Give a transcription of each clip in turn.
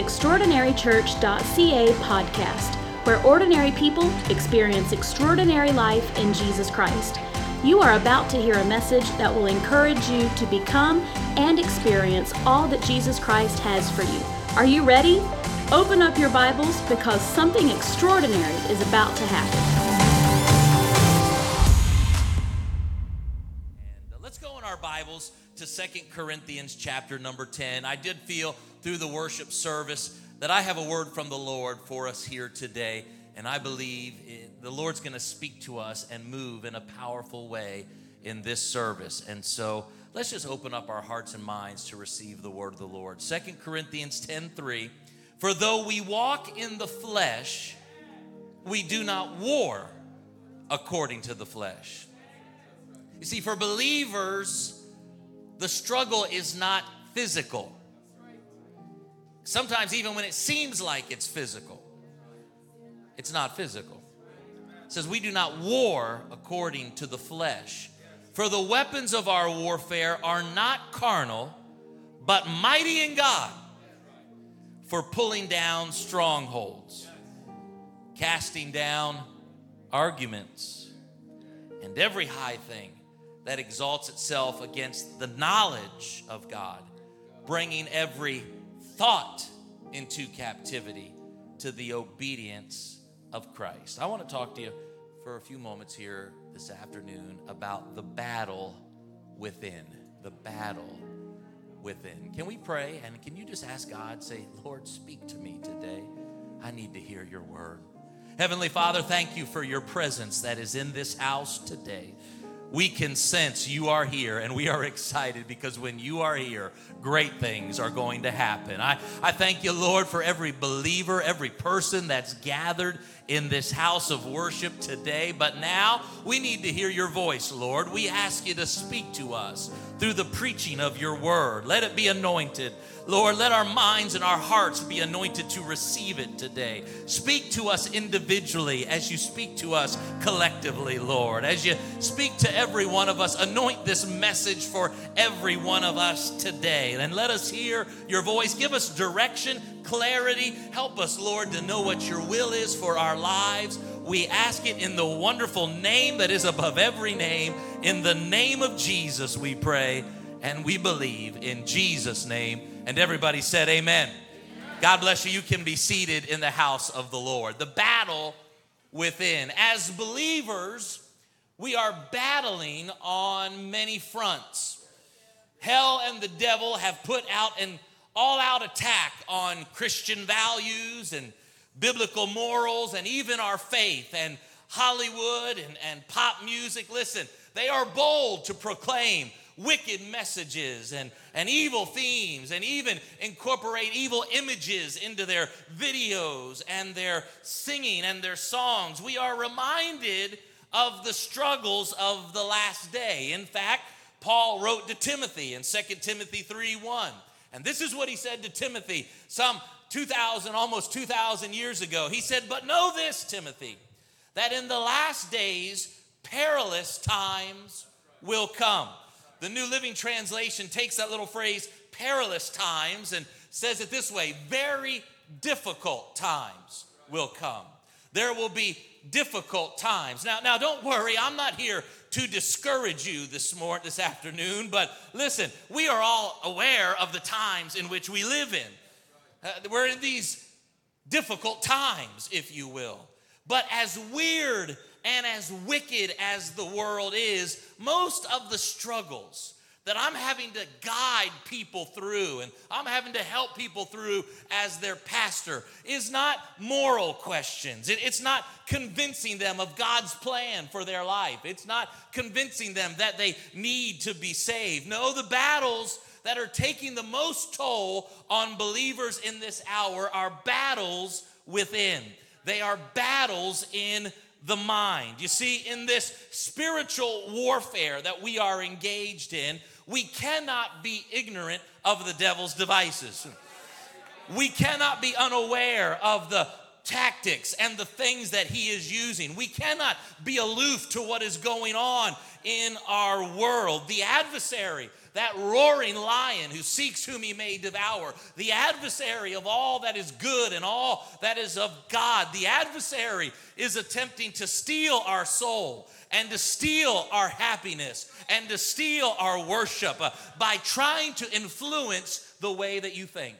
extraordinarychurch.ca podcast, where ordinary people experience extraordinary life in Jesus Christ. You are about to hear a message that will encourage you to become and experience all that Jesus Christ has for you. Are you ready? Open up your Bibles because something extraordinary is about to happen. And uh, let's go in our Bibles to Second Corinthians chapter number 10. I did feel through the worship service that I have a word from the Lord for us here today. And I believe it, the Lord's going to speak to us and move in a powerful way in this service. And so let's just open up our hearts and minds to receive the word of the Lord. Second Corinthians 10 3. For though we walk in the flesh, we do not war according to the flesh. You see, for believers, the struggle is not physical. Sometimes, even when it seems like it's physical, it's not physical. It says, We do not war according to the flesh. For the weapons of our warfare are not carnal, but mighty in God for pulling down strongholds, casting down arguments, and every high thing that exalts itself against the knowledge of God, bringing every thought into captivity to the obedience of Christ. I want to talk to you for a few moments here this afternoon about the battle within. The battle within. Can we pray? And can you just ask God, say, Lord, speak to me today? I need to hear your word. Heavenly Father, thank you for your presence that is in this house today. We can sense you are here and we are excited because when you are here, great things are going to happen. I, I thank you, Lord, for every believer, every person that's gathered in this house of worship today. But now we need to hear your voice, Lord. We ask you to speak to us through the preaching of your word. Let it be anointed. Lord, let our minds and our hearts be anointed to receive it today. Speak to us individually as you speak to us collectively, Lord. As you speak to every one of us, anoint this message for every one of us today. And let us hear your voice. Give us direction, clarity. Help us, Lord, to know what your will is for our lives. We ask it in the wonderful name that is above every name. In the name of Jesus, we pray and we believe in Jesus' name. And everybody said, Amen. God bless you. You can be seated in the house of the Lord. The battle within. As believers, we are battling on many fronts. Hell and the devil have put out an all out attack on Christian values and biblical morals and even our faith and Hollywood and, and pop music. Listen, they are bold to proclaim wicked messages and, and evil themes and even incorporate evil images into their videos and their singing and their songs. We are reminded of the struggles of the last day. In fact, Paul wrote to Timothy in 2 Timothy 3 1. And this is what he said to Timothy some 2,000, almost 2,000 years ago. He said, But know this, Timothy, that in the last days, perilous times will come. The New Living Translation takes that little phrase, perilous times, and says it this way very difficult times will come. There will be difficult times. Now, now don't worry, I'm not here to discourage you this morning, this afternoon, but listen, we are all aware of the times in which we live in. Uh, we're in these difficult times, if you will. But as weird and as wicked as the world is, most of the struggles that I'm having to guide people through and I'm having to help people through as their pastor is not moral questions. it's not convincing them of God's plan for their life. It's not convincing them that they need to be saved. No, the battles that are taking the most toll on believers in this hour are battles within. They are battles in the mind. You see, in this spiritual warfare that we are engaged in, we cannot be ignorant of the devil's devices. We cannot be unaware of the tactics and the things that he is using. We cannot be aloof to what is going on in our world. The adversary, that roaring lion who seeks whom he may devour, the adversary of all that is good and all that is of God, the adversary is attempting to steal our soul and to steal our happiness and to steal our worship uh, by trying to influence the way that you think.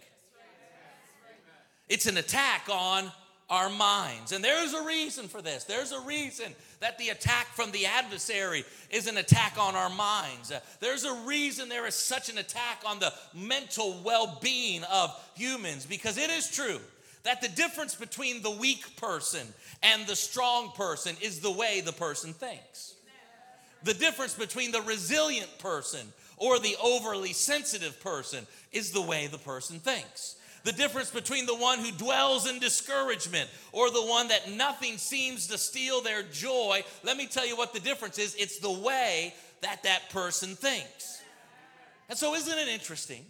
It's an attack on our minds. And there's a reason for this. There's a reason that the attack from the adversary is an attack on our minds. There's a reason there is such an attack on the mental well being of humans because it is true that the difference between the weak person and the strong person is the way the person thinks. The difference between the resilient person or the overly sensitive person is the way the person thinks the difference between the one who dwells in discouragement or the one that nothing seems to steal their joy. Let me tell you what the difference is it's the way that that person thinks. And so, isn't it interesting?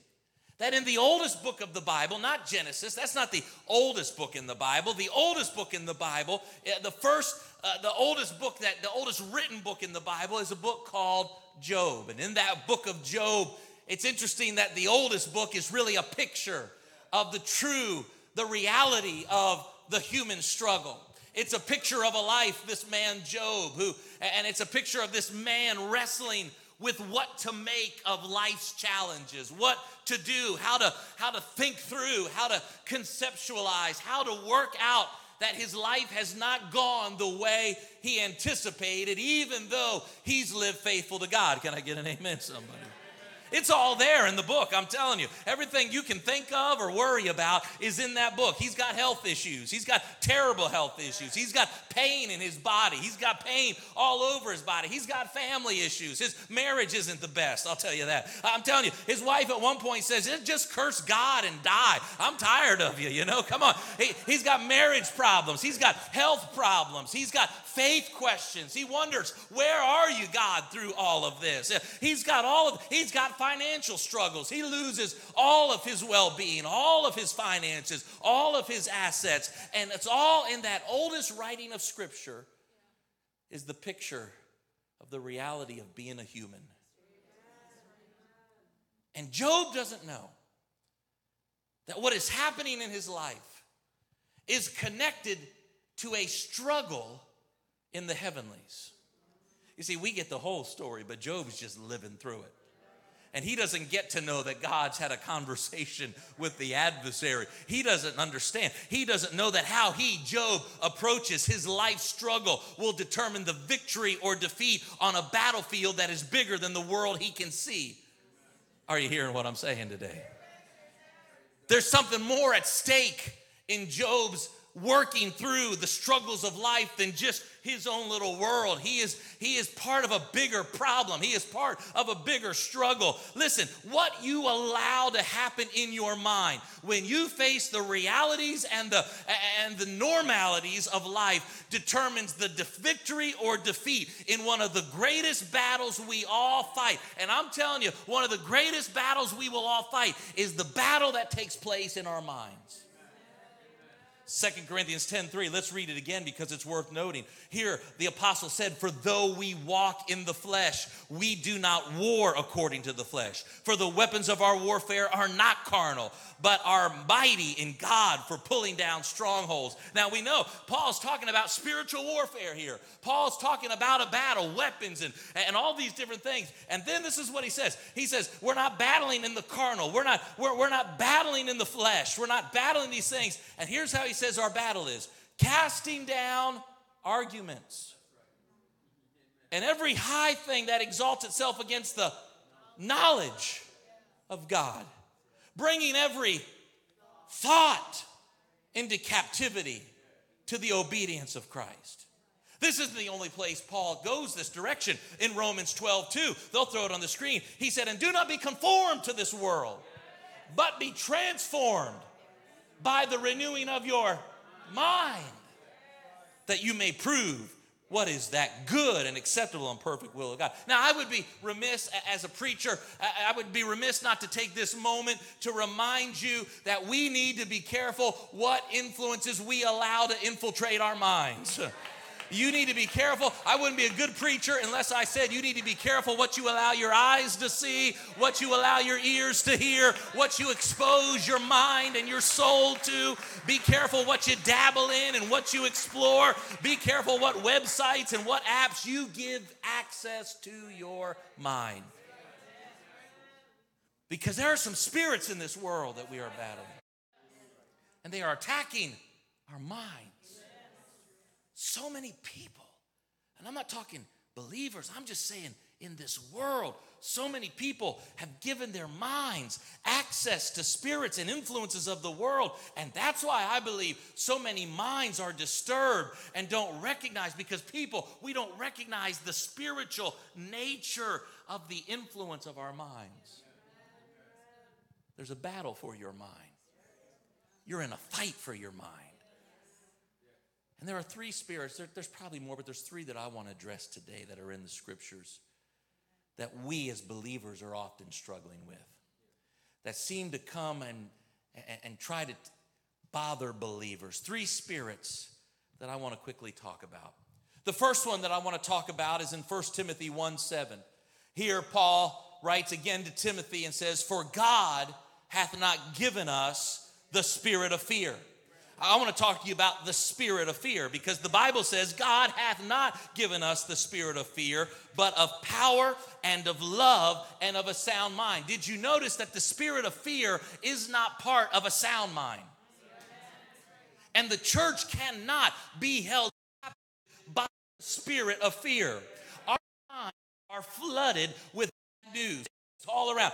That in the oldest book of the Bible, not Genesis, that's not the oldest book in the Bible. The oldest book in the Bible, eh, the first, uh, the oldest book that, the oldest written book in the Bible is a book called Job. And in that book of Job, it's interesting that the oldest book is really a picture of the true, the reality of the human struggle. It's a picture of a life, this man Job, who, and it's a picture of this man wrestling with what to make of life's challenges, what to do, how to, how to think through, how to conceptualize, how to work out that his life has not gone the way he anticipated, even though he's lived faithful to God. Can I get an amen, somebody? It's all there in the book, I'm telling you. Everything you can think of or worry about is in that book. He's got health issues. He's got terrible health issues. He's got pain in his body. He's got pain all over his body. He's got family issues. His marriage isn't the best, I'll tell you that. I'm telling you, his wife at one point says, just curse God and die. I'm tired of you, you know? Come on. He, he's got marriage problems. He's got health problems. He's got faith questions. He wonders, where are you, God, through all of this? Uh, he's got all of, he's got financial struggles. He loses all of his well being, all of his finances, all of his assets. And it's all in that oldest writing of Scripture is the picture of the reality of being a human. And Job doesn't know that what is happening in his life is connected to a struggle in the heavenlies. You see, we get the whole story, but Job's just living through it and he doesn't get to know that God's had a conversation with the adversary. He doesn't understand. He doesn't know that how he, Job, approaches his life struggle will determine the victory or defeat on a battlefield that is bigger than the world he can see. Are you hearing what I'm saying today? There's something more at stake in Job's working through the struggles of life than just his own little world. He is, he is part of a bigger problem. He is part of a bigger struggle. Listen, what you allow to happen in your mind when you face the realities and the and the normalities of life determines the de- victory or defeat in one of the greatest battles we all fight. And I'm telling you, one of the greatest battles we will all fight is the battle that takes place in our minds. Second Corinthians 10 3. Let's read it again because it's worth noting. Here, the apostle said, For though we walk in the flesh, we do not war according to the flesh. For the weapons of our warfare are not carnal, but are mighty in God for pulling down strongholds. Now we know Paul's talking about spiritual warfare here. Paul's talking about a battle, weapons, and, and all these different things. And then this is what he says. He says, We're not battling in the carnal, we're not, we're, we're not battling in the flesh, we're not battling these things. And here's how he says our battle is casting down arguments and every high thing that exalts itself against the knowledge of God, bringing every thought into captivity to the obedience of Christ. This isn't the only place Paul goes this direction. In Romans 12, 2, they'll throw it on the screen. He said, And do not be conformed to this world, but be transformed by the renewing of your mind, that you may prove what is that good and acceptable and perfect will of God. Now, I would be remiss as a preacher, I would be remiss not to take this moment to remind you that we need to be careful what influences we allow to infiltrate our minds. You need to be careful. I wouldn't be a good preacher unless I said you need to be careful what you allow your eyes to see, what you allow your ears to hear, what you expose your mind and your soul to. Be careful what you dabble in and what you explore. Be careful what websites and what apps you give access to your mind. Because there are some spirits in this world that we are battling, and they are attacking our mind. So many people, and I'm not talking believers, I'm just saying in this world, so many people have given their minds access to spirits and influences of the world. And that's why I believe so many minds are disturbed and don't recognize because people, we don't recognize the spiritual nature of the influence of our minds. There's a battle for your mind, you're in a fight for your mind. And there are three spirits, there, there's probably more, but there's three that I want to address today that are in the scriptures that we as believers are often struggling with, that seem to come and, and, and try to bother believers. Three spirits that I want to quickly talk about. The first one that I want to talk about is in 1 Timothy 1 7. Here, Paul writes again to Timothy and says, For God hath not given us the spirit of fear I want to talk to you about the spirit of fear because the Bible says God hath not given us the spirit of fear, but of power and of love and of a sound mind. Did you notice that the spirit of fear is not part of a sound mind? And the church cannot be held by the spirit of fear. Our minds are flooded with news all around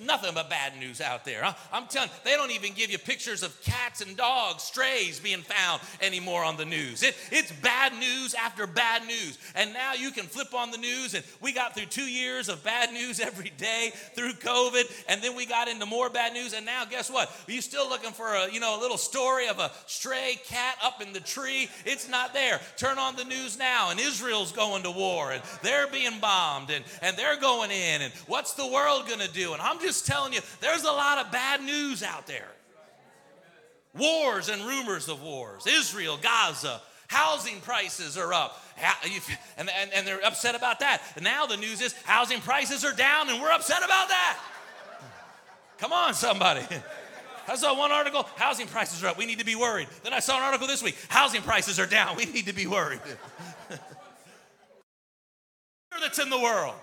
nothing but bad news out there. I'm telling you, they don't even give you pictures of cats and dogs, strays being found anymore on the news. It, it's bad news after bad news. And now you can flip on the news, and we got through two years of bad news every day through COVID, and then we got into more bad news. And now, guess what? Are you still looking for a you know a little story of a stray cat up in the tree? It's not there. Turn on the news now, and Israel's going to war, and they're being bombed, and, and they're going in, and what's the world gonna do? And I'm I'm just telling you, there's a lot of bad news out there. Wars and rumors of wars. Israel, Gaza, housing prices are up. And, and, and they're upset about that. And now the news is housing prices are down and we're upset about that. Come on, somebody. I saw one article, housing prices are up. We need to be worried. Then I saw an article this week, housing prices are down. We need to be worried. that's in the world.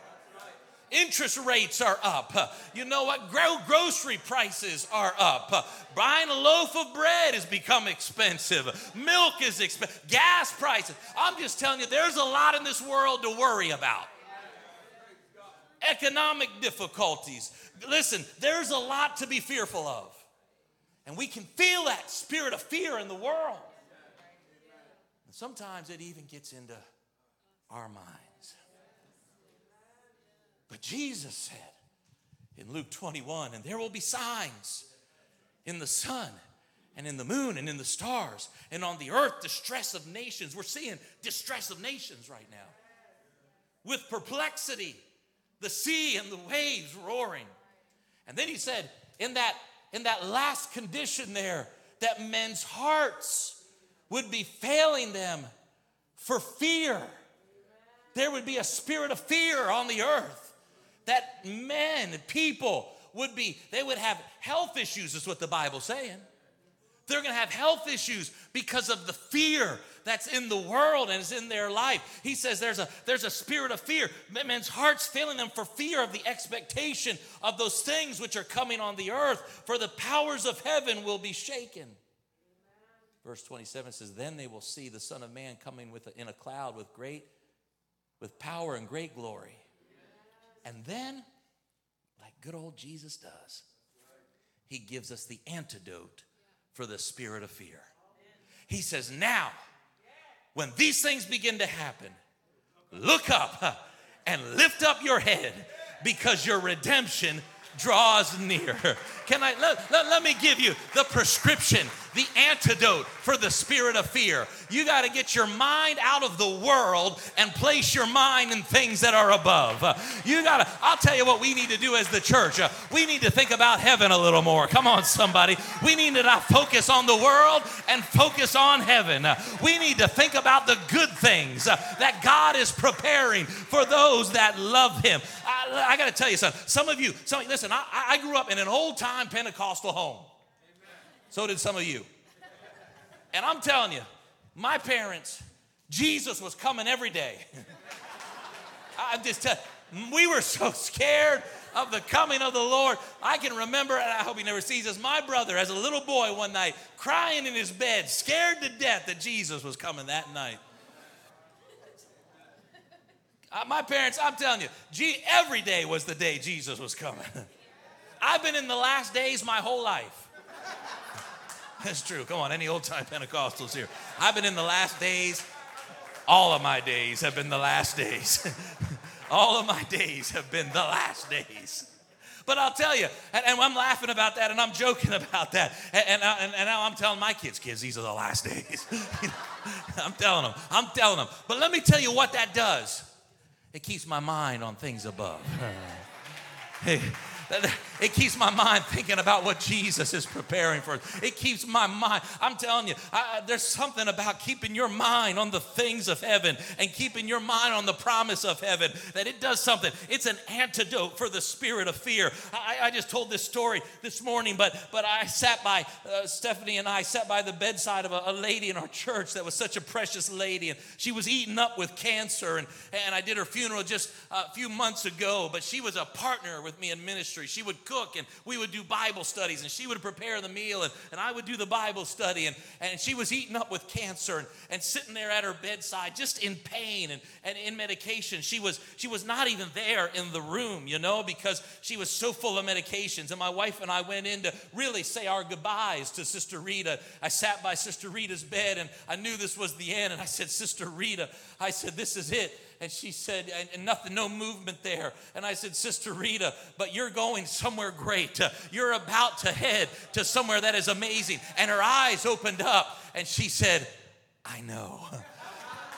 Interest rates are up. You know what? Gro- grocery prices are up. Buying a loaf of bread has become expensive. Milk is expensive. Gas prices. I'm just telling you, there's a lot in this world to worry about. Economic difficulties. Listen, there's a lot to be fearful of. And we can feel that spirit of fear in the world. And sometimes it even gets into our mind. But Jesus said in Luke 21, and there will be signs in the sun and in the moon and in the stars and on the earth, distress of nations. We're seeing distress of nations right now with perplexity, the sea and the waves roaring. And then he said, in that, in that last condition there, that men's hearts would be failing them for fear. There would be a spirit of fear on the earth that men, people would be, they would have health issues, is what the Bible's saying. They're gonna have health issues because of the fear that's in the world and is in their life. He says there's a there's a spirit of fear. Men's hearts failing them for fear of the expectation of those things which are coming on the earth, for the powers of heaven will be shaken. Verse 27 says, Then they will see the Son of Man coming with a, in a cloud with great, with power and great glory. And then, like good old Jesus does, he gives us the antidote for the spirit of fear. He says, Now, when these things begin to happen, look up and lift up your head because your redemption draws near. can I let, let, let me give you the prescription, the antidote for the spirit of fear. You got to get your mind out of the world and place your mind in things that are above. You got to, I'll tell you what we need to do as the church. Uh, we need to think about heaven a little more. Come on, somebody. We need to not focus on the world and focus on heaven. Uh, we need to think about the good things uh, that God is preparing for those that love Him. I, I got to tell you something. Some of you, some, listen, I, I grew up in an old time Pentecostal home. So did some of you. And I'm telling you, my parents, Jesus was coming every day. I'm just telling we were so scared of the coming of the Lord. I can remember, and I hope he never sees this, my brother as a little boy one night crying in his bed, scared to death that Jesus was coming that night. Uh, my parents, I'm telling you, gee, every day was the day Jesus was coming. I've been in the last days my whole life. That's true. Come on, any old time Pentecostals here. I've been in the last days. All of my days have been the last days. All of my days have been the last days. But I'll tell you, and, and, I'm laughing about that and I'm joking about that. And, and, and, now I'm telling my kids, kids, these are the last days. I'm telling them, I'm telling them. But let me tell you what that does it keeps my mind on things above. hey, it keeps my mind thinking about what Jesus is preparing for. It keeps my mind. I'm telling you, I, there's something about keeping your mind on the things of heaven and keeping your mind on the promise of heaven that it does something. It's an antidote for the spirit of fear. I, I just told this story this morning, but but I sat by uh, Stephanie and I sat by the bedside of a, a, lady in our church that was such a precious lady, and she was eaten up with cancer, and and I did her funeral just a few months ago. But she was a partner with me in ministry. She would cook and we would do Bible studies and she would prepare the meal and, and I would do the Bible study. And, and she was eaten up with cancer and, and sitting there at her bedside just in pain and, and in medication. She was, she was not even there in the room, you know, because she was so full of medications. And my wife and I went in to really say our goodbyes to Sister Rita. I sat by Sister Rita's bed and I knew this was the end. And I said, Sister Rita, I said, this is it. And she said, and, nothing, no movement there. And I said, Sister Rita, but you're going somewhere great. You're about to head to somewhere that is amazing. And her eyes opened up and she said, I know.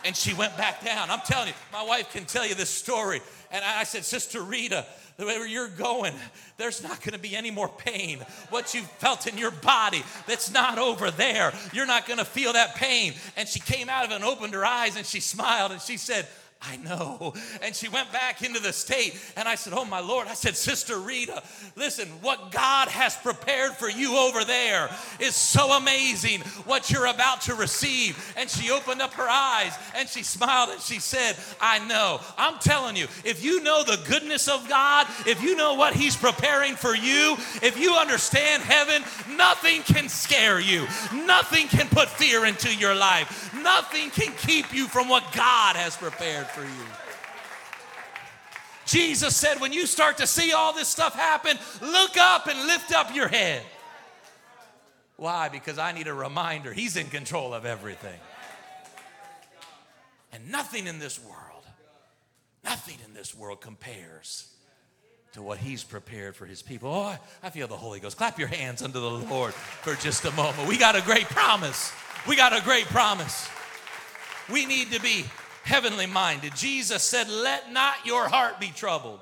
And she went back down. I'm telling you, my wife can tell you this story. And I said, Sister Rita, where you're going, there's not going to be any more pain. What you felt in your body, that's not over there. You're not going to feel that pain. And she came out of it and opened her eyes and she smiled and she said, I know. And she went back into the state. And I said, Oh, my Lord. I said, Sister Rita, listen, what God has prepared for you over there is so amazing what you're about to receive. And she opened up her eyes and she smiled and she said, I know. I'm telling you, if you know the goodness of God, if you know what He's preparing for you, if you understand heaven, nothing can scare you, nothing can put fear into your life, nothing can keep you from what God has prepared for you. Jesus said, when you start to see all this stuff happen, look up and lift up your head. Why? Because I need a reminder He's in control of everything. And nothing in this world, nothing in this world compares to what He's prepared for His people. Oh, I feel the Holy Ghost. Clap your hands unto the Lord for just a moment. We got a great promise. We got a great promise. We need to be heavenly minded. Jesus said, Let not your heart be troubled.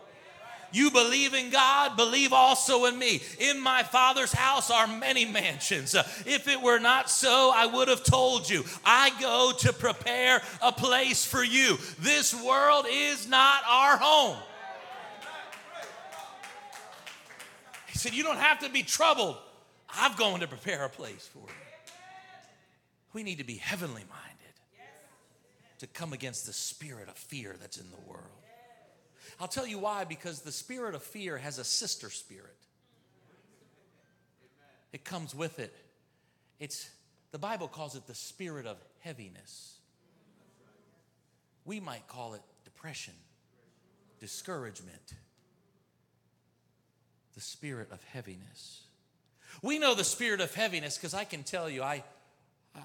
You believe in God, believe also in me. In my Father's house are many mansions. If it were not so, I would have told you. I go to prepare a place for you. This world is not our home. He said, You don't have to be troubled. I'm going to prepare a place for you. We need to be heavenly minded to come against the spirit of fear that's in the world. I'll tell you why because the spirit of fear has a sister spirit. It comes with it. It's the Bible calls it the spirit of heaviness. We might call it depression, discouragement, the spirit of heaviness. We know the spirit of heaviness because I can tell you, I,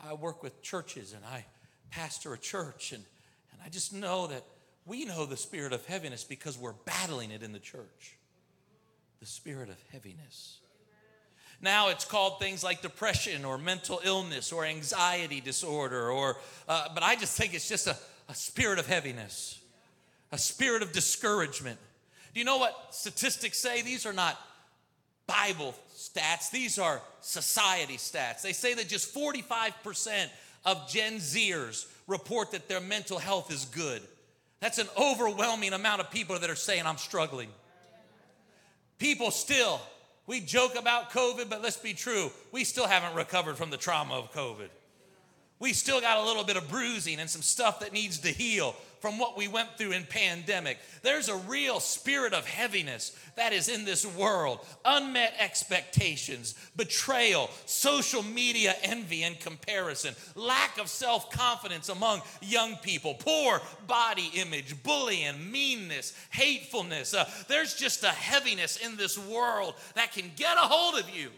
I work with churches and I pastor a church, and, and I just know that we know the spirit of heaviness because we're battling it in the church. The spirit of heaviness. Now it's called things like depression or mental illness or anxiety disorder, or, uh, but I just think it's just a, a spirit of heaviness, a spirit of discouragement. Do you know what statistics say? These are not Bible stats, these are society stats. They say that just 45% of Gen Zers report that their mental health is good. That's an overwhelming amount of people that are saying, I'm struggling. People still we joke about COVID, but let's be true. We still haven't recovered from the trauma of COVID. We still got a little bit of bruising and some stuff that needs to heal from what we went through in pandemic. There's a real spirit of heaviness that is in this world. Unmet expectations, betrayal, social media envy and comparison, lack of self-confidence among young people, poor body image, bullying, meanness, hatefulness. Uh, there's just a heaviness in this world that can get a hold of you.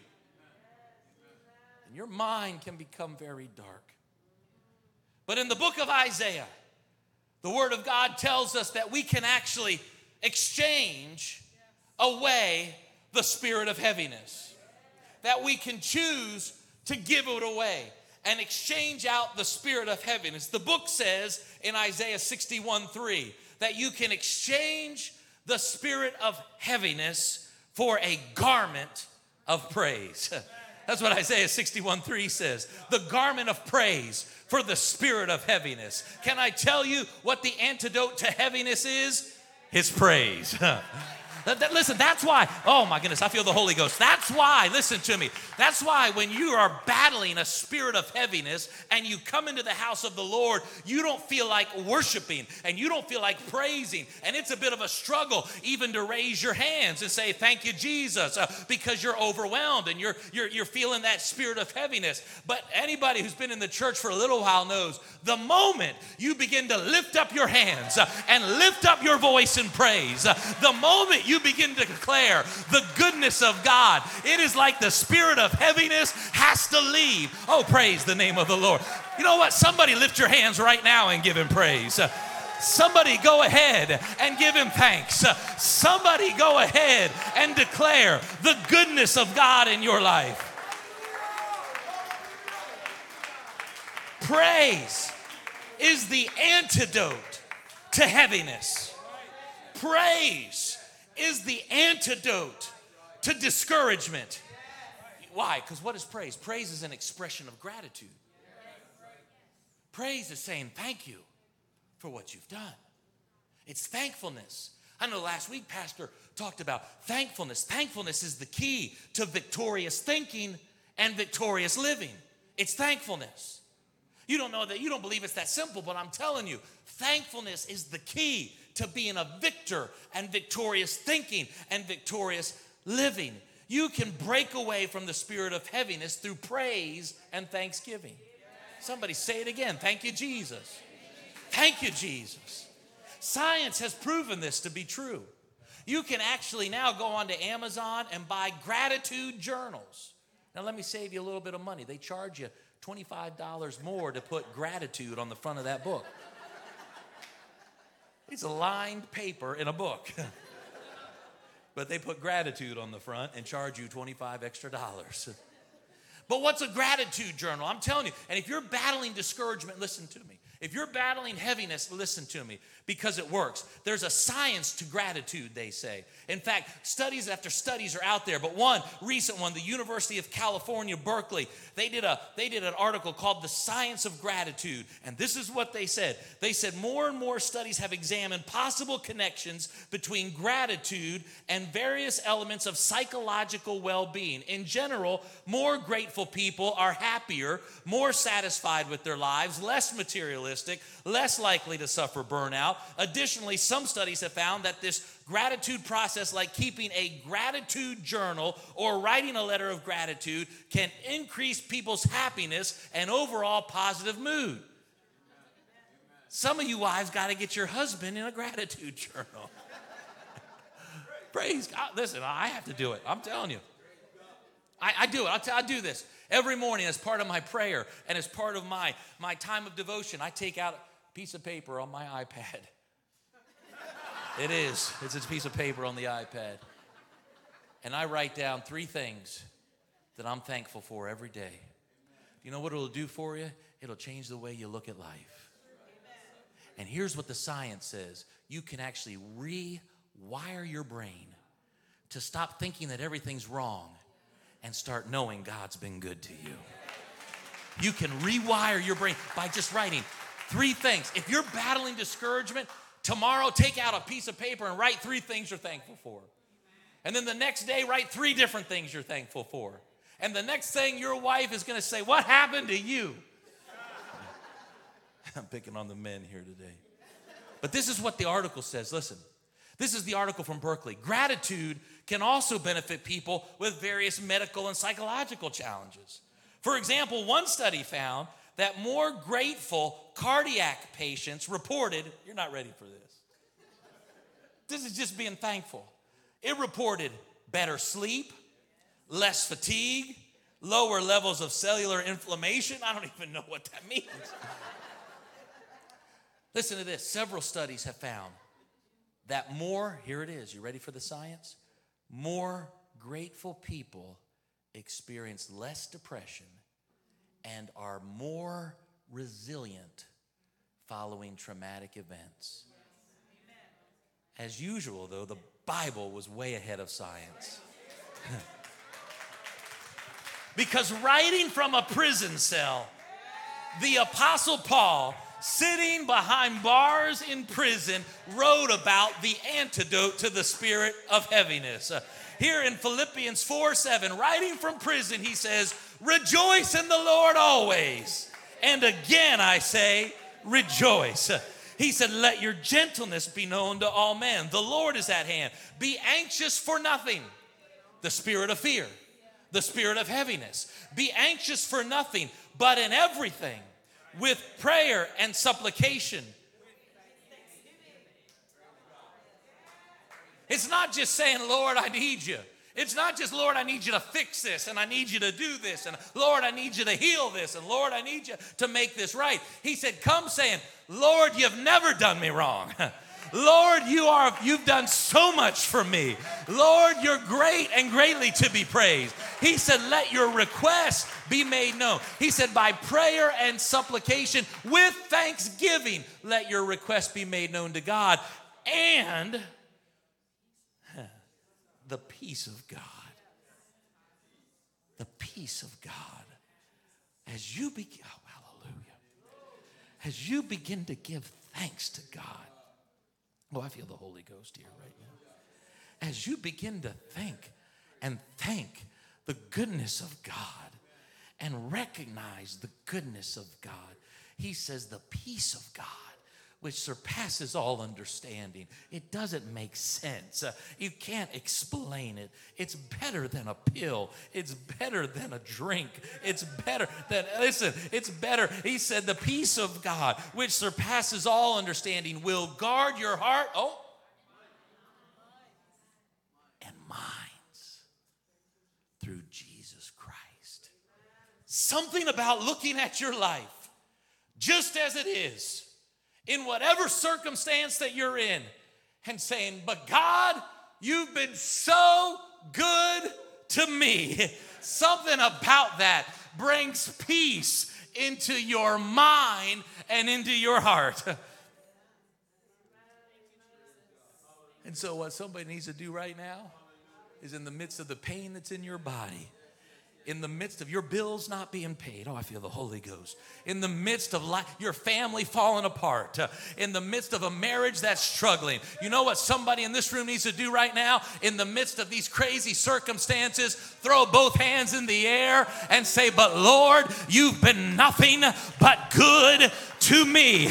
And your mind can become very dark. But in the book of Isaiah, the Word of God tells us that we can actually exchange away the spirit of heaviness, that we can choose to give it away and exchange out the spirit of heaviness. The book says in Isaiah 61 3 that you can exchange the spirit of heaviness for a garment of praise. That's what Isaiah 61 3 says. The garment of praise for the spirit of heaviness. Can I tell you what the antidote to heaviness is? His praise. That, listen, that's why, oh my goodness, I feel the Holy Ghost. That's why, listen to me. That's why when you are battling a spirit of heaviness and you come into the house of the Lord, you don't feel like worshiping and you don't feel like praising. And it's a bit of a struggle even to raise your hands and say, Thank you, Jesus, uh, because you're overwhelmed and you're, you're, you're feeling that spirit of heaviness. But anybody who's been in the church for a little while knows the moment you begin to lift up your hands uh, and lift up your voice in praise, uh, the moment you begin to declare the goodness of God, it is like the spirit of heaviness has to leave. Oh, praise the name of the Lord. You know what? Somebody lift your hands right now and give him praise. Somebody go ahead and give him thanks. Somebody go ahead and declare the goodness of God in your life. Praise is the antidote to heaviness. Praise is the antidote to discouragement. Why? Because what is praise? Praise is an expression of gratitude. Praise is saying thank you for what you've done. It's thankfulness. I know last week, Pastor talked about thankfulness. Thankfulness is the key to victorious thinking and victorious living. It's thankfulness. You don't know that, you don't believe it's that simple, but I'm telling you, thankfulness is the key to being a victor and victorious thinking and victorious living. You can break away from the spirit of heaviness through praise and thanksgiving. Somebody say it again. Thank you, Jesus. Thank you, Jesus. Science has proven this to be true. You can actually now go onto Amazon and buy gratitude journals. Now, let me save you a little bit of money. They charge you $25 more to put gratitude on the front of that book. It's a lined paper in a book. but they put gratitude on the front and charge you 25 extra dollars. But what's a gratitude journal? I'm telling you. And if you're battling discouragement, listen to me. If you're battling heaviness, listen to me because it works. There's a science to gratitude, they say. In fact, studies after studies are out there, but one recent one, the University of California, Berkeley, they did a they did an article called The Science of Gratitude, and this is what they said. They said more and more studies have examined possible connections between gratitude and various elements of psychological well-being. In general, more grateful people are happier, more satisfied with their lives, less materialistic, less likely to suffer burnout. Additionally, some studies have found that this gratitude process, like keeping a gratitude journal or writing a letter of gratitude, can increase people's happiness and overall positive mood. Some of you wives got to get your husband in a gratitude journal. Praise God. Listen, I have to do it. I'm telling you. I, I do it. I'll tell, I do this every morning as part of my prayer and as part of my, my time of devotion. I take out a piece of paper on my iPad it is. It's a piece of paper on the iPad. And I write down three things that I'm thankful for every day. You know what it'll do for you? It'll change the way you look at life. And here's what the science says you can actually rewire your brain to stop thinking that everything's wrong and start knowing God's been good to you. You can rewire your brain by just writing three things. If you're battling discouragement, tomorrow take out a piece of paper and write three things you're thankful for. And then the next day, write three different things you're thankful for. And the next thing your wife is going to say, What happened to you? I'm picking on the men here today. But this is what the article says. Listen, this is the article from Berkeley. Gratitude can also benefit people with various medical and psychological challenges. For example, one study found that more grateful cardiac patients reported, you're not ready for this. This is just being thankful. It reported better sleep, less fatigue, lower levels of cellular inflammation. I don't even know what that means. Listen to this several studies have found that more, here it is, you ready for the science? More grateful people experience less depression and are more resilient following traumatic events. As usual, though, the Bible was way ahead of science. because writing from a prison cell, the Apostle Paul, sitting behind bars in prison, wrote about the antidote to the spirit of heaviness. Uh, here in Philippians 4 7, writing from prison, he says, Rejoice in the Lord always. And again I say, Rejoice. He said, Let your gentleness be known to all men. The Lord is at hand. Be anxious for nothing. The spirit of fear, the spirit of heaviness. Be anxious for nothing, but in everything, with prayer and supplication. It's not just saying, Lord, I need you. It's not just, Lord, I need you to fix this and I need you to do this and Lord, I need you to heal this and Lord, I need you to make this right. He said, Come saying, Lord, you've never done me wrong. Lord, you are you've done so much for me. Lord, you're great and greatly to be praised. He said, "Let your request be made known." He said, "By prayer and supplication with thanksgiving, let your request be made known to God." And the peace of God. The peace of God. As you begin, oh, hallelujah. As you begin to give thanks to God. Oh, I feel the Holy Ghost here right now. As you begin to think and thank the goodness of God and recognize the goodness of God, He says, the peace of God which surpasses all understanding. It doesn't make sense. Uh, you can't explain it. It's better than a pill. It's better than a drink. It's better than, listen, it's better. He said, the peace of God, which surpasses all understanding, will guard your heart. Oh, and minds through Jesus Christ. Something about looking at your life just as it is in whatever circumstance that you're in and saying, But God, you've been so good to me. Something about that brings peace into your mind and into your heart. And so, what somebody needs to do right now is in the midst of the pain that's in your body in the midst of your bills not being paid. Oh, I feel the Holy Ghost. In the midst of life, your family falling apart. Uh, in the midst of a marriage that's struggling. You know what somebody in this room needs to do right now? In the midst of these crazy circumstances, throw both hands in the air and say, But Lord, you've been nothing but good to me.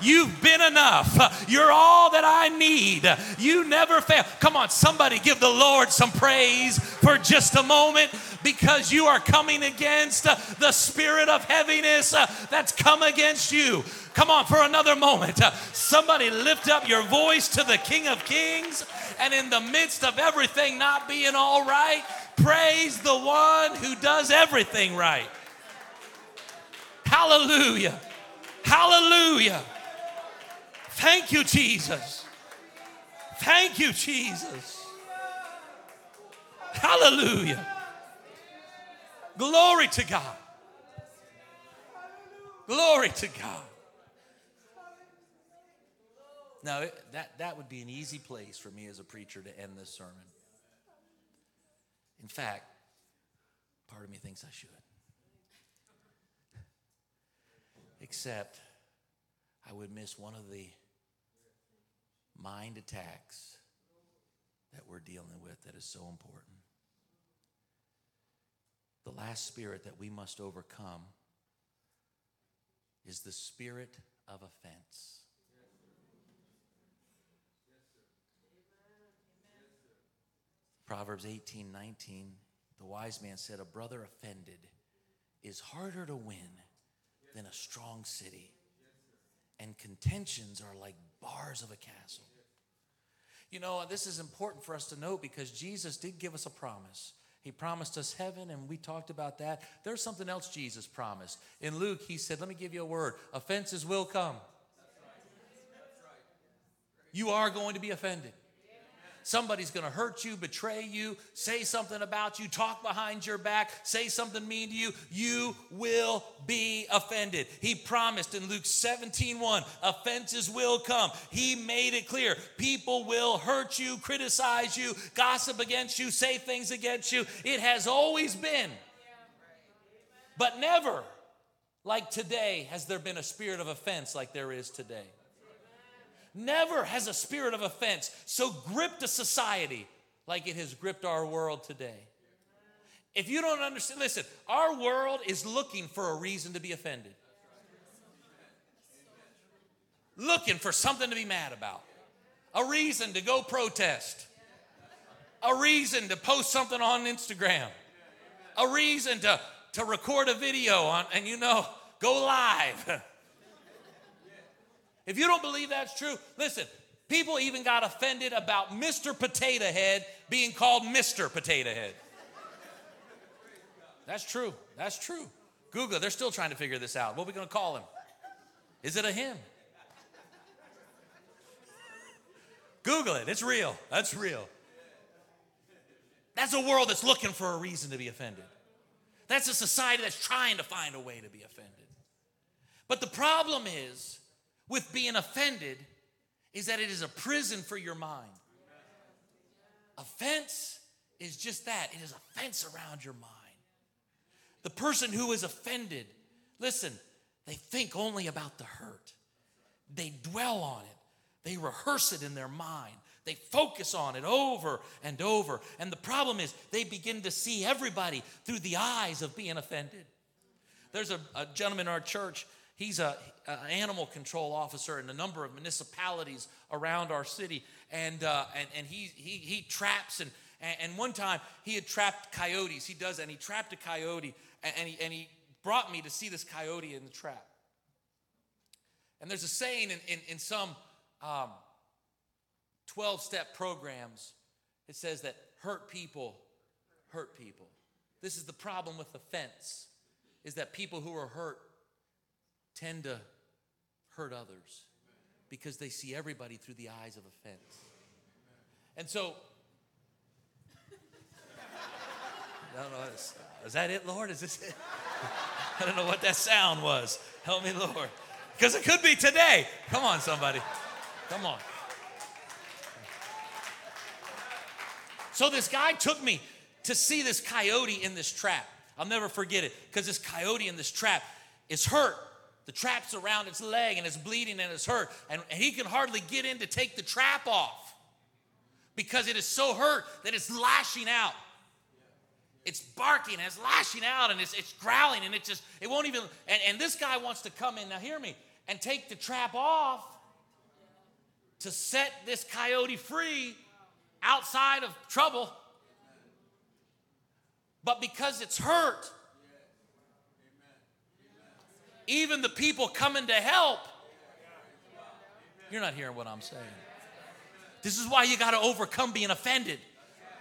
You've been enough. You're all that I need. You never fail. Come on, somebody give the Lord some praise for just a moment because you are coming against the spirit of heaviness that's come against you. Come on, for another moment. Somebody lift up your voice to the King of Kings, and in the midst of everything not being all right, praise the one who does everything right. Hallelujah. Hallelujah. Thank you, Jesus. Thank you, Jesus. Hallelujah. Glory to God. Glory to God. Now, that, that would be an easy place for me as a preacher to end this sermon. In fact, part of me thinks I should. Except I would miss one of the mind attacks that we're dealing with that is so important. The last spirit that we must overcome is the spirit of offense. Proverbs 18 19, the wise man said, A brother offended is harder to win than a strong city, and contentions are like bars of a castle. You know, this is important for us to note because Jesus did give us a promise. He promised us heaven, and we talked about that. There's something else Jesus promised. In Luke, he said, Let me give you a word offenses will come. You are going to be offended. Somebody's going to hurt you, betray you, say something about you, talk behind your back, say something mean to you. You will be offended. He promised in Luke 17 1, offenses will come. He made it clear. People will hurt you, criticize you, gossip against you, say things against you. It has always been. But never, like today, has there been a spirit of offense like there is today. Never has a spirit of offense so gripped a society like it has gripped our world today. If you don't understand, listen, our world is looking for a reason to be offended, looking for something to be mad about, a reason to go protest, a reason to post something on Instagram, a reason to, to record a video on, and you know, go live. If you don't believe that's true, listen, people even got offended about Mr. Potato Head being called Mr. Potato Head. That's true. That's true. Google, they're still trying to figure this out. What are we going to call him? Is it a him? Google it. It's real. That's real. That's a world that's looking for a reason to be offended. That's a society that's trying to find a way to be offended. But the problem is, with being offended is that it is a prison for your mind. Offense is just that it is a fence around your mind. The person who is offended, listen, they think only about the hurt, they dwell on it, they rehearse it in their mind. They focus on it over and over. And the problem is, they begin to see everybody through the eyes of being offended. There's a, a gentleman in our church, He's a, an animal control officer in a number of municipalities around our city, and uh, and and he he he traps and and one time he had trapped coyotes. He does, and he trapped a coyote, and he and he brought me to see this coyote in the trap. And there's a saying in in, in some um, 12 step programs. It says that hurt people hurt people. This is the problem with offense, is that people who are hurt tend to hurt others because they see everybody through the eyes of offense. And so, I don't know, is, is that it, Lord? Is this it? I don't know what that sound was. Help me, Lord. Because it could be today. Come on, somebody. Come on. So this guy took me to see this coyote in this trap. I'll never forget it because this coyote in this trap is hurt the trap's around its leg and it's bleeding and it's hurt. And, and he can hardly get in to take the trap off because it is so hurt that it's lashing out. It's barking and it's lashing out and it's, it's growling and it just, it won't even. And, and this guy wants to come in, now hear me, and take the trap off to set this coyote free outside of trouble. But because it's hurt, even the people coming to help. You're not hearing what I'm saying. This is why you got to overcome being offended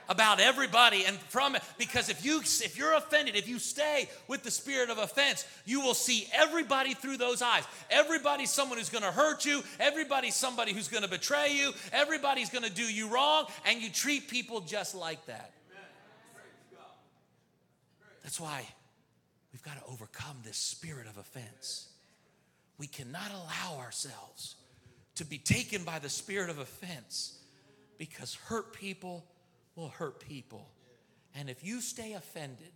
about everybody and from it because if you if you're offended if you stay with the spirit of offense you will see everybody through those eyes everybody's someone who's going to hurt you everybody's somebody who's going to betray you everybody's going to do you wrong and you treat people just like that that's why We've got to overcome this spirit of offense. We cannot allow ourselves to be taken by the spirit of offense because hurt people will hurt people. And if you stay offended,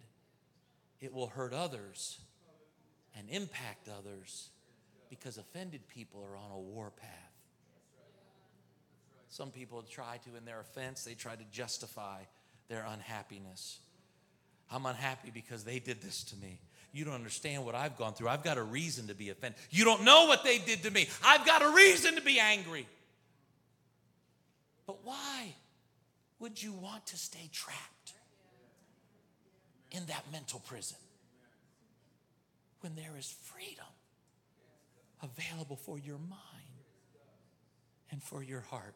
it will hurt others and impact others because offended people are on a war path. Some people try to, in their offense, they try to justify their unhappiness. I'm unhappy because they did this to me. You don't understand what I've gone through. I've got a reason to be offended. You don't know what they did to me. I've got a reason to be angry. But why would you want to stay trapped in that mental prison when there is freedom available for your mind and for your heart?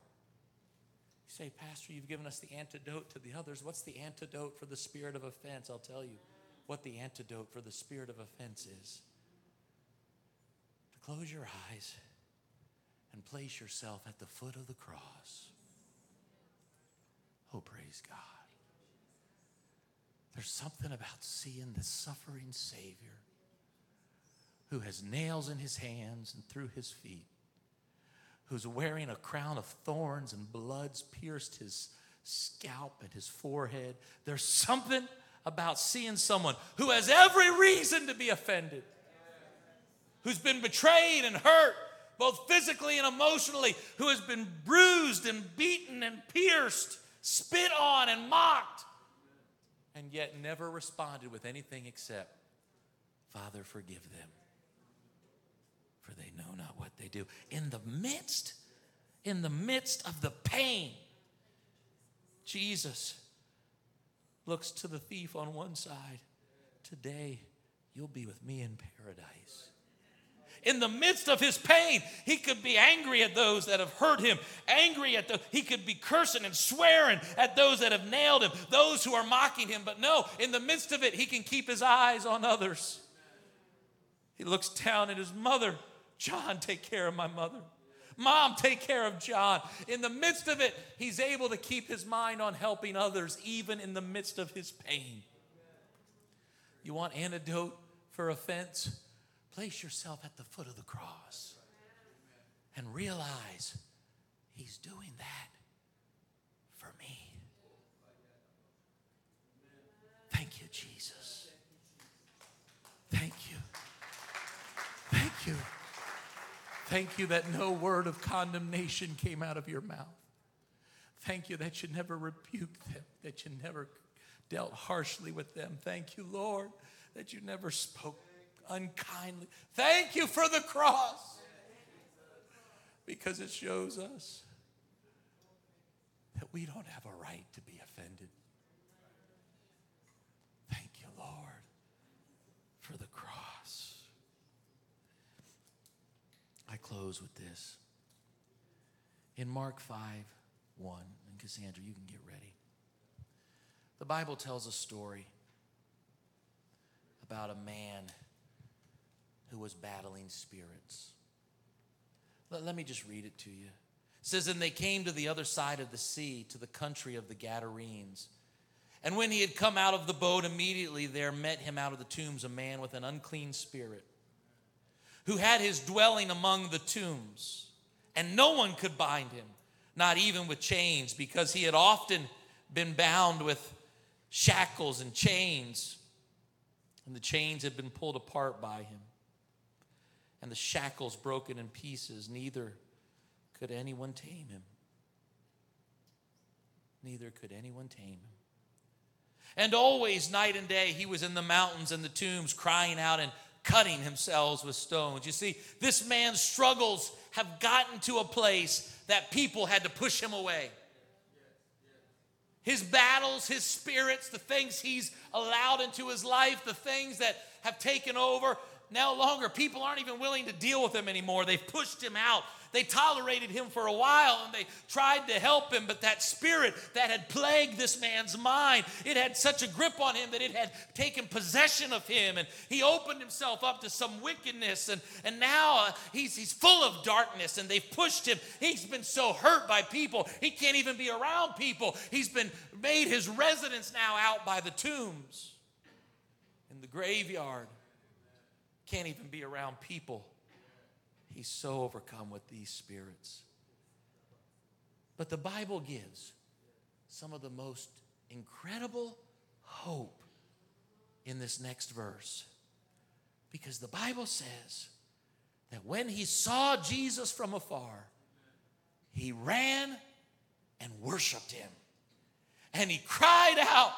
Say, Pastor, you've given us the antidote to the others. What's the antidote for the spirit of offense? I'll tell you what the antidote for the spirit of offense is. To close your eyes and place yourself at the foot of the cross. Oh, praise God. There's something about seeing the suffering Savior who has nails in his hands and through his feet, who's wearing a crown of thorns and blood's pierced his scalp and his forehead. There's something about seeing someone who has every reason to be offended, who's been betrayed and hurt, both physically and emotionally, who has been bruised and beaten and pierced, spit on and mocked, and yet never responded with anything except, Father, forgive them, not what they do. In the midst, in the midst of the pain, Jesus looks to the thief on one side. Today, you'll be with me in paradise. In the midst of his pain, he could be angry at those that have hurt him, angry at the he could be cursing and swearing at those that have nailed him, those who are mocking him. But no, in the midst of it, he can keep his eyes on others. He looks down at his mother. John, take care of my mother. Mom, take care of John. In the midst of it, he's able to keep his mind on helping others, even in the midst of his pain. You want antidote for offense? Place yourself at the foot of the cross and realize he's doing that for me. Thank you, Jesus. Thank you. Thank you. Thank you that no word of condemnation came out of your mouth. Thank you that you never rebuked them, that you never dealt harshly with them. Thank you, Lord, that you never spoke unkindly. Thank you for the cross because it shows us that we don't have a right to be offended. Thank you, Lord, for the cross. I close with this. In Mark 5 1, and Cassandra, you can get ready. The Bible tells a story about a man who was battling spirits. Let, let me just read it to you. It says, And they came to the other side of the sea, to the country of the Gadarenes. And when he had come out of the boat, immediately there met him out of the tombs a man with an unclean spirit who had his dwelling among the tombs, and no one could bind him, not even with chains, because he had often been bound with shackles and chains, and the chains had been pulled apart by him, and the shackles broken in pieces. Neither could anyone tame him. Neither could anyone tame him. And always, night and day, he was in the mountains and the tombs, crying out and cutting themselves with stones. You see, this man's struggles have gotten to a place that people had to push him away. His battles, his spirits, the things he's allowed into his life, the things that have taken over, no longer, people aren't even willing to deal with him anymore. They've pushed him out. They tolerated him for a while and they tried to help him, but that spirit that had plagued this man's mind, it had such a grip on him that it had taken possession of him. And he opened himself up to some wickedness. And, and now uh, he's, he's full of darkness and they've pushed him. He's been so hurt by people, he can't even be around people. He's been made his residence now out by the tombs in in the graveyard, can't even be around people. He's so overcome with these spirits. But the Bible gives some of the most incredible hope in this next verse. Because the Bible says that when he saw Jesus from afar, he ran and worshiped him. And he cried out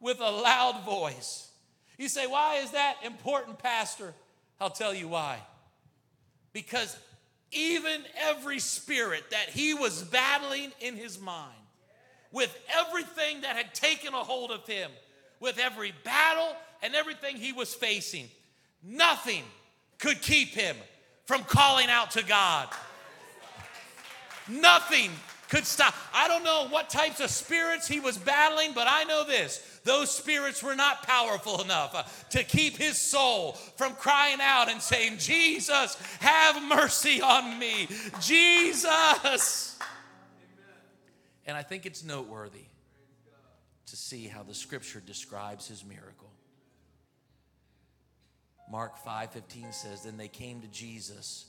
with a loud voice. You say, Why is that important, Pastor? I'll tell you why. Because even every spirit that he was battling in his mind, with everything that had taken a hold of him, with every battle and everything he was facing, nothing could keep him from calling out to God. Nothing could stop. I don't know what types of spirits he was battling, but I know this those spirits were not powerful enough uh, to keep his soul from crying out and saying, Jesus, have mercy on me. Jesus. And I think it's noteworthy to see how the scripture describes his miracle. Mark 5:15 says, Then they came to Jesus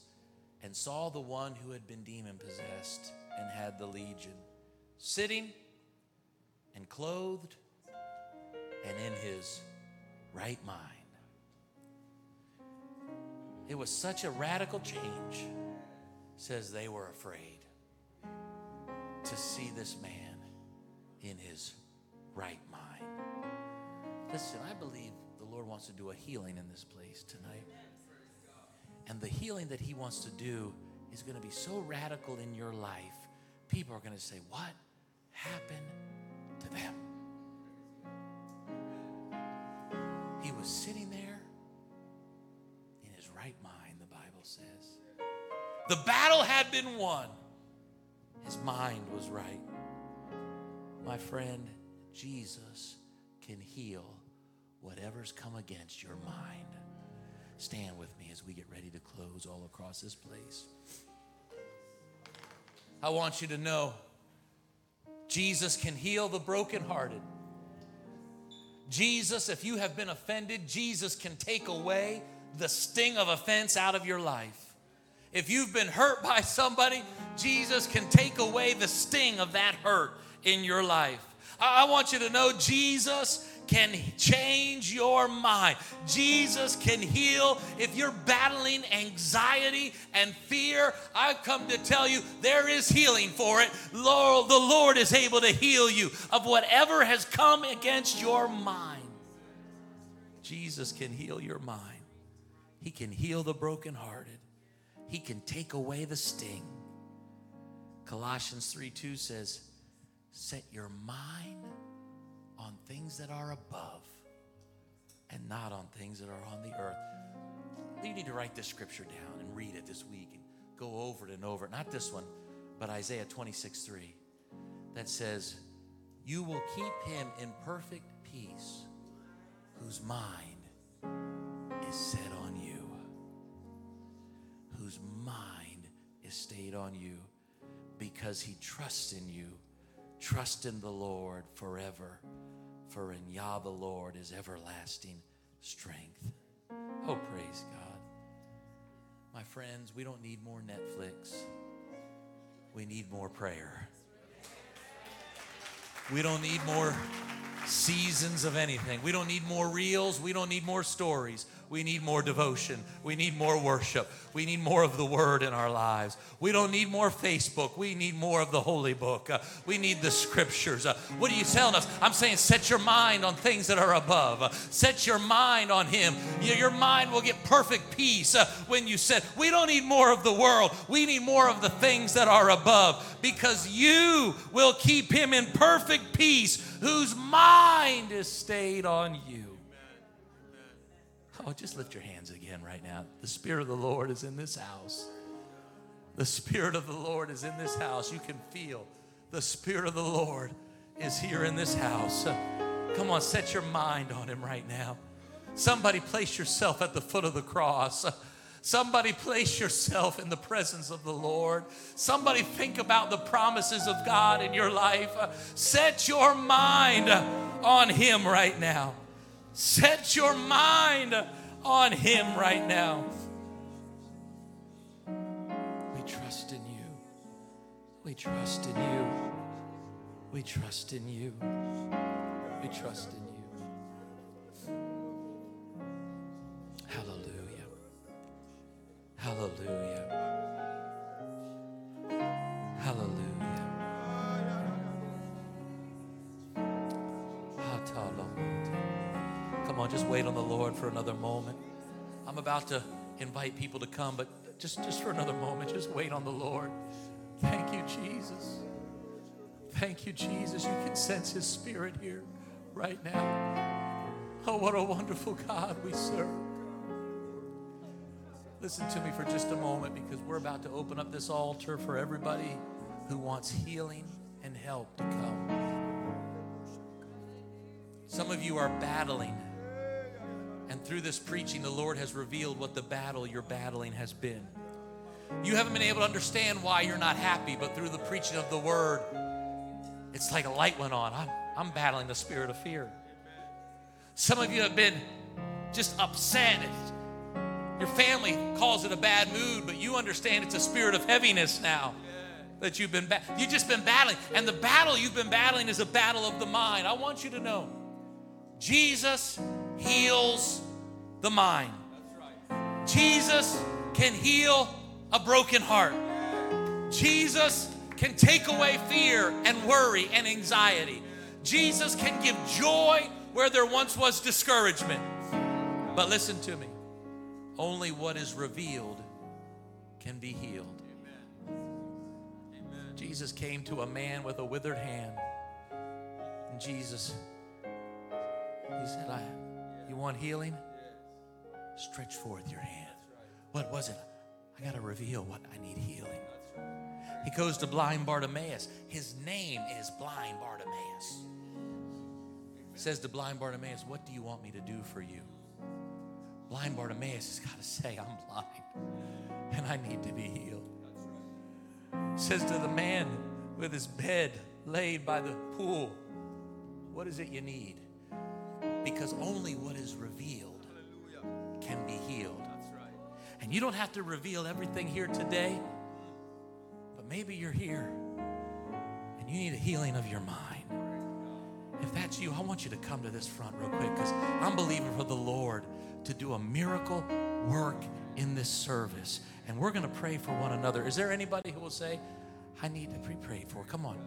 and saw the one who had been demon possessed and had the legion, sitting and clothed and in his right mind. It was such a radical change, says they were afraid to see this man in his right mind. Listen, I believe the Lord wants to do a healing in this place tonight. And the healing that he wants to do is going to be so radical in your life people are going to say, What happened to them? Was sitting there in his right mind, the Bible says. The battle had been won, his mind was right. My friend, Jesus can heal whatever's come against your mind. Stand with me as we get ready to close all across this place. I want you to know Jesus can heal the brokenhearted. Jesus, if you have been offended, Jesus can take away the sting of offense out of your life. If you've been hurt by somebody, Jesus can take away the sting of that hurt in your life. I want you to know Jesus can change your mind. Jesus can heal. If you're battling anxiety and fear, I've come to tell you there is healing for it. Lord, the Lord is able to heal you of whatever has come against your mind. Jesus can heal your mind. He can heal the brokenhearted. He can take away the sting. Colossians 3 2 says, Set your mind on things that are above and not on things that are on the earth. You need to write this scripture down and read it this week and go over it and over it. Not this one, but Isaiah 26 3 that says, You will keep him in perfect peace whose mind is set on you, whose mind is stayed on you because he trusts in you. Trust in the Lord forever for in Yah the Lord is everlasting strength. Oh, praise God. My friends, we don't need more Netflix. We need more prayer. We don't need more seasons of anything. We don't need more reels. We don't need more stories. We need more devotion. We need more worship. We need more of the Word in our lives. We don't need more Facebook. We need more of the Holy Book. Uh, we need the Scriptures. Uh, what are you telling us? I'm saying set your mind on things that are above. Uh, set your mind on Him. Your, your mind will get perfect peace uh, when you said, We don't need more of the world. We need more of the things that are above because you will keep Him in perfect peace whose mind is stayed on you. Oh, just lift your hands again right now. The Spirit of the Lord is in this house. The Spirit of the Lord is in this house. You can feel the Spirit of the Lord is here in this house. Come on, set your mind on Him right now. Somebody place yourself at the foot of the cross. Somebody place yourself in the presence of the Lord. Somebody think about the promises of God in your life. Set your mind on Him right now. Set your mind on Him right now. We trust in you. We trust in you. We trust in you. We trust in you. Hallelujah. Hallelujah. Come on, just wait on the Lord for another moment. I'm about to invite people to come, but just, just for another moment, just wait on the Lord. Thank you, Jesus. Thank you, Jesus. You can sense His Spirit here right now. Oh, what a wonderful God we serve. Listen to me for just a moment because we're about to open up this altar for everybody who wants healing and help to come. Some of you are battling, and through this preaching, the Lord has revealed what the battle you're battling has been. You haven't been able to understand why you're not happy, but through the preaching of the word, it's like a light went on. I'm, I'm battling the spirit of fear. Some of you have been just upset. Your family calls it a bad mood, but you understand it's a spirit of heaviness now that you've been ba- you've just been battling. And the battle you've been battling is a battle of the mind. I want you to know Jesus heals the mind. Jesus can heal a broken heart. Jesus can take away fear and worry and anxiety. Jesus can give joy where there once was discouragement. But listen to me only what is revealed can be healed. Jesus came to a man with a withered hand. And Jesus, he said, I, You want healing? Stretch forth your hand. What was it? I got to reveal what I need healing. He goes to blind Bartimaeus. His name is blind Bartimaeus. Says to blind Bartimaeus, What do you want me to do for you? Blind Bartimaeus has got to say, I'm blind and I need to be healed. Says to the man with his bed laid by the pool, What is it you need? Because only what is revealed can be healed. And you don't have to reveal everything here today, but maybe you're here and you need a healing of your mind. If that's you, I want you to come to this front real quick because I'm believing for the Lord to do a miracle work in this service. And we're going to pray for one another. Is there anybody who will say, I need to be prayed for? Come on.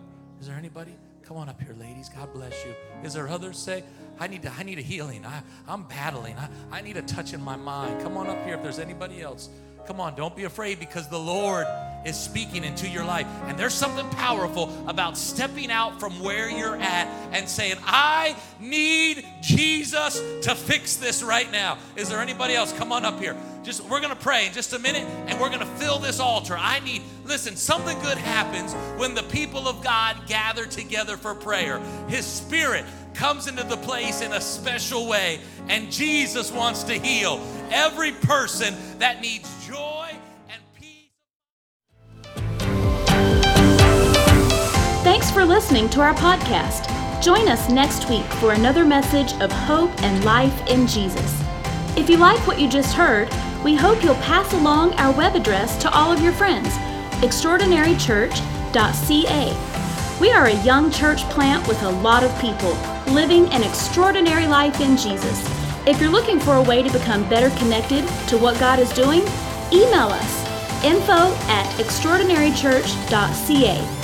Is there anybody? Come on up here, ladies. God bless you. Is there others say, I need to, I need a healing. I, I'm battling. I, I need a touch in my mind. Come on up here if there's anybody else. Come on, don't be afraid because the Lord is speaking into your life. And there's something powerful about stepping out from where you're at and saying, I need Jesus to fix this right now. Is there anybody else? Come on up here. Just we're gonna pray in just a minute and we're gonna fill this altar. I need, listen, something good happens when the people of God gather together for prayer. His spirit comes into the place in a special way, and Jesus wants to heal every person that needs joy Thanks for listening to our podcast. Join us next week for another message of hope and life in Jesus. If you like what you just heard, we hope you'll pass along our web address to all of your friends extraordinarychurch.ca. We are a young church plant with a lot of people living an extraordinary life in Jesus. If you're looking for a way to become better connected to what God is doing, email us info at extraordinarychurch.ca.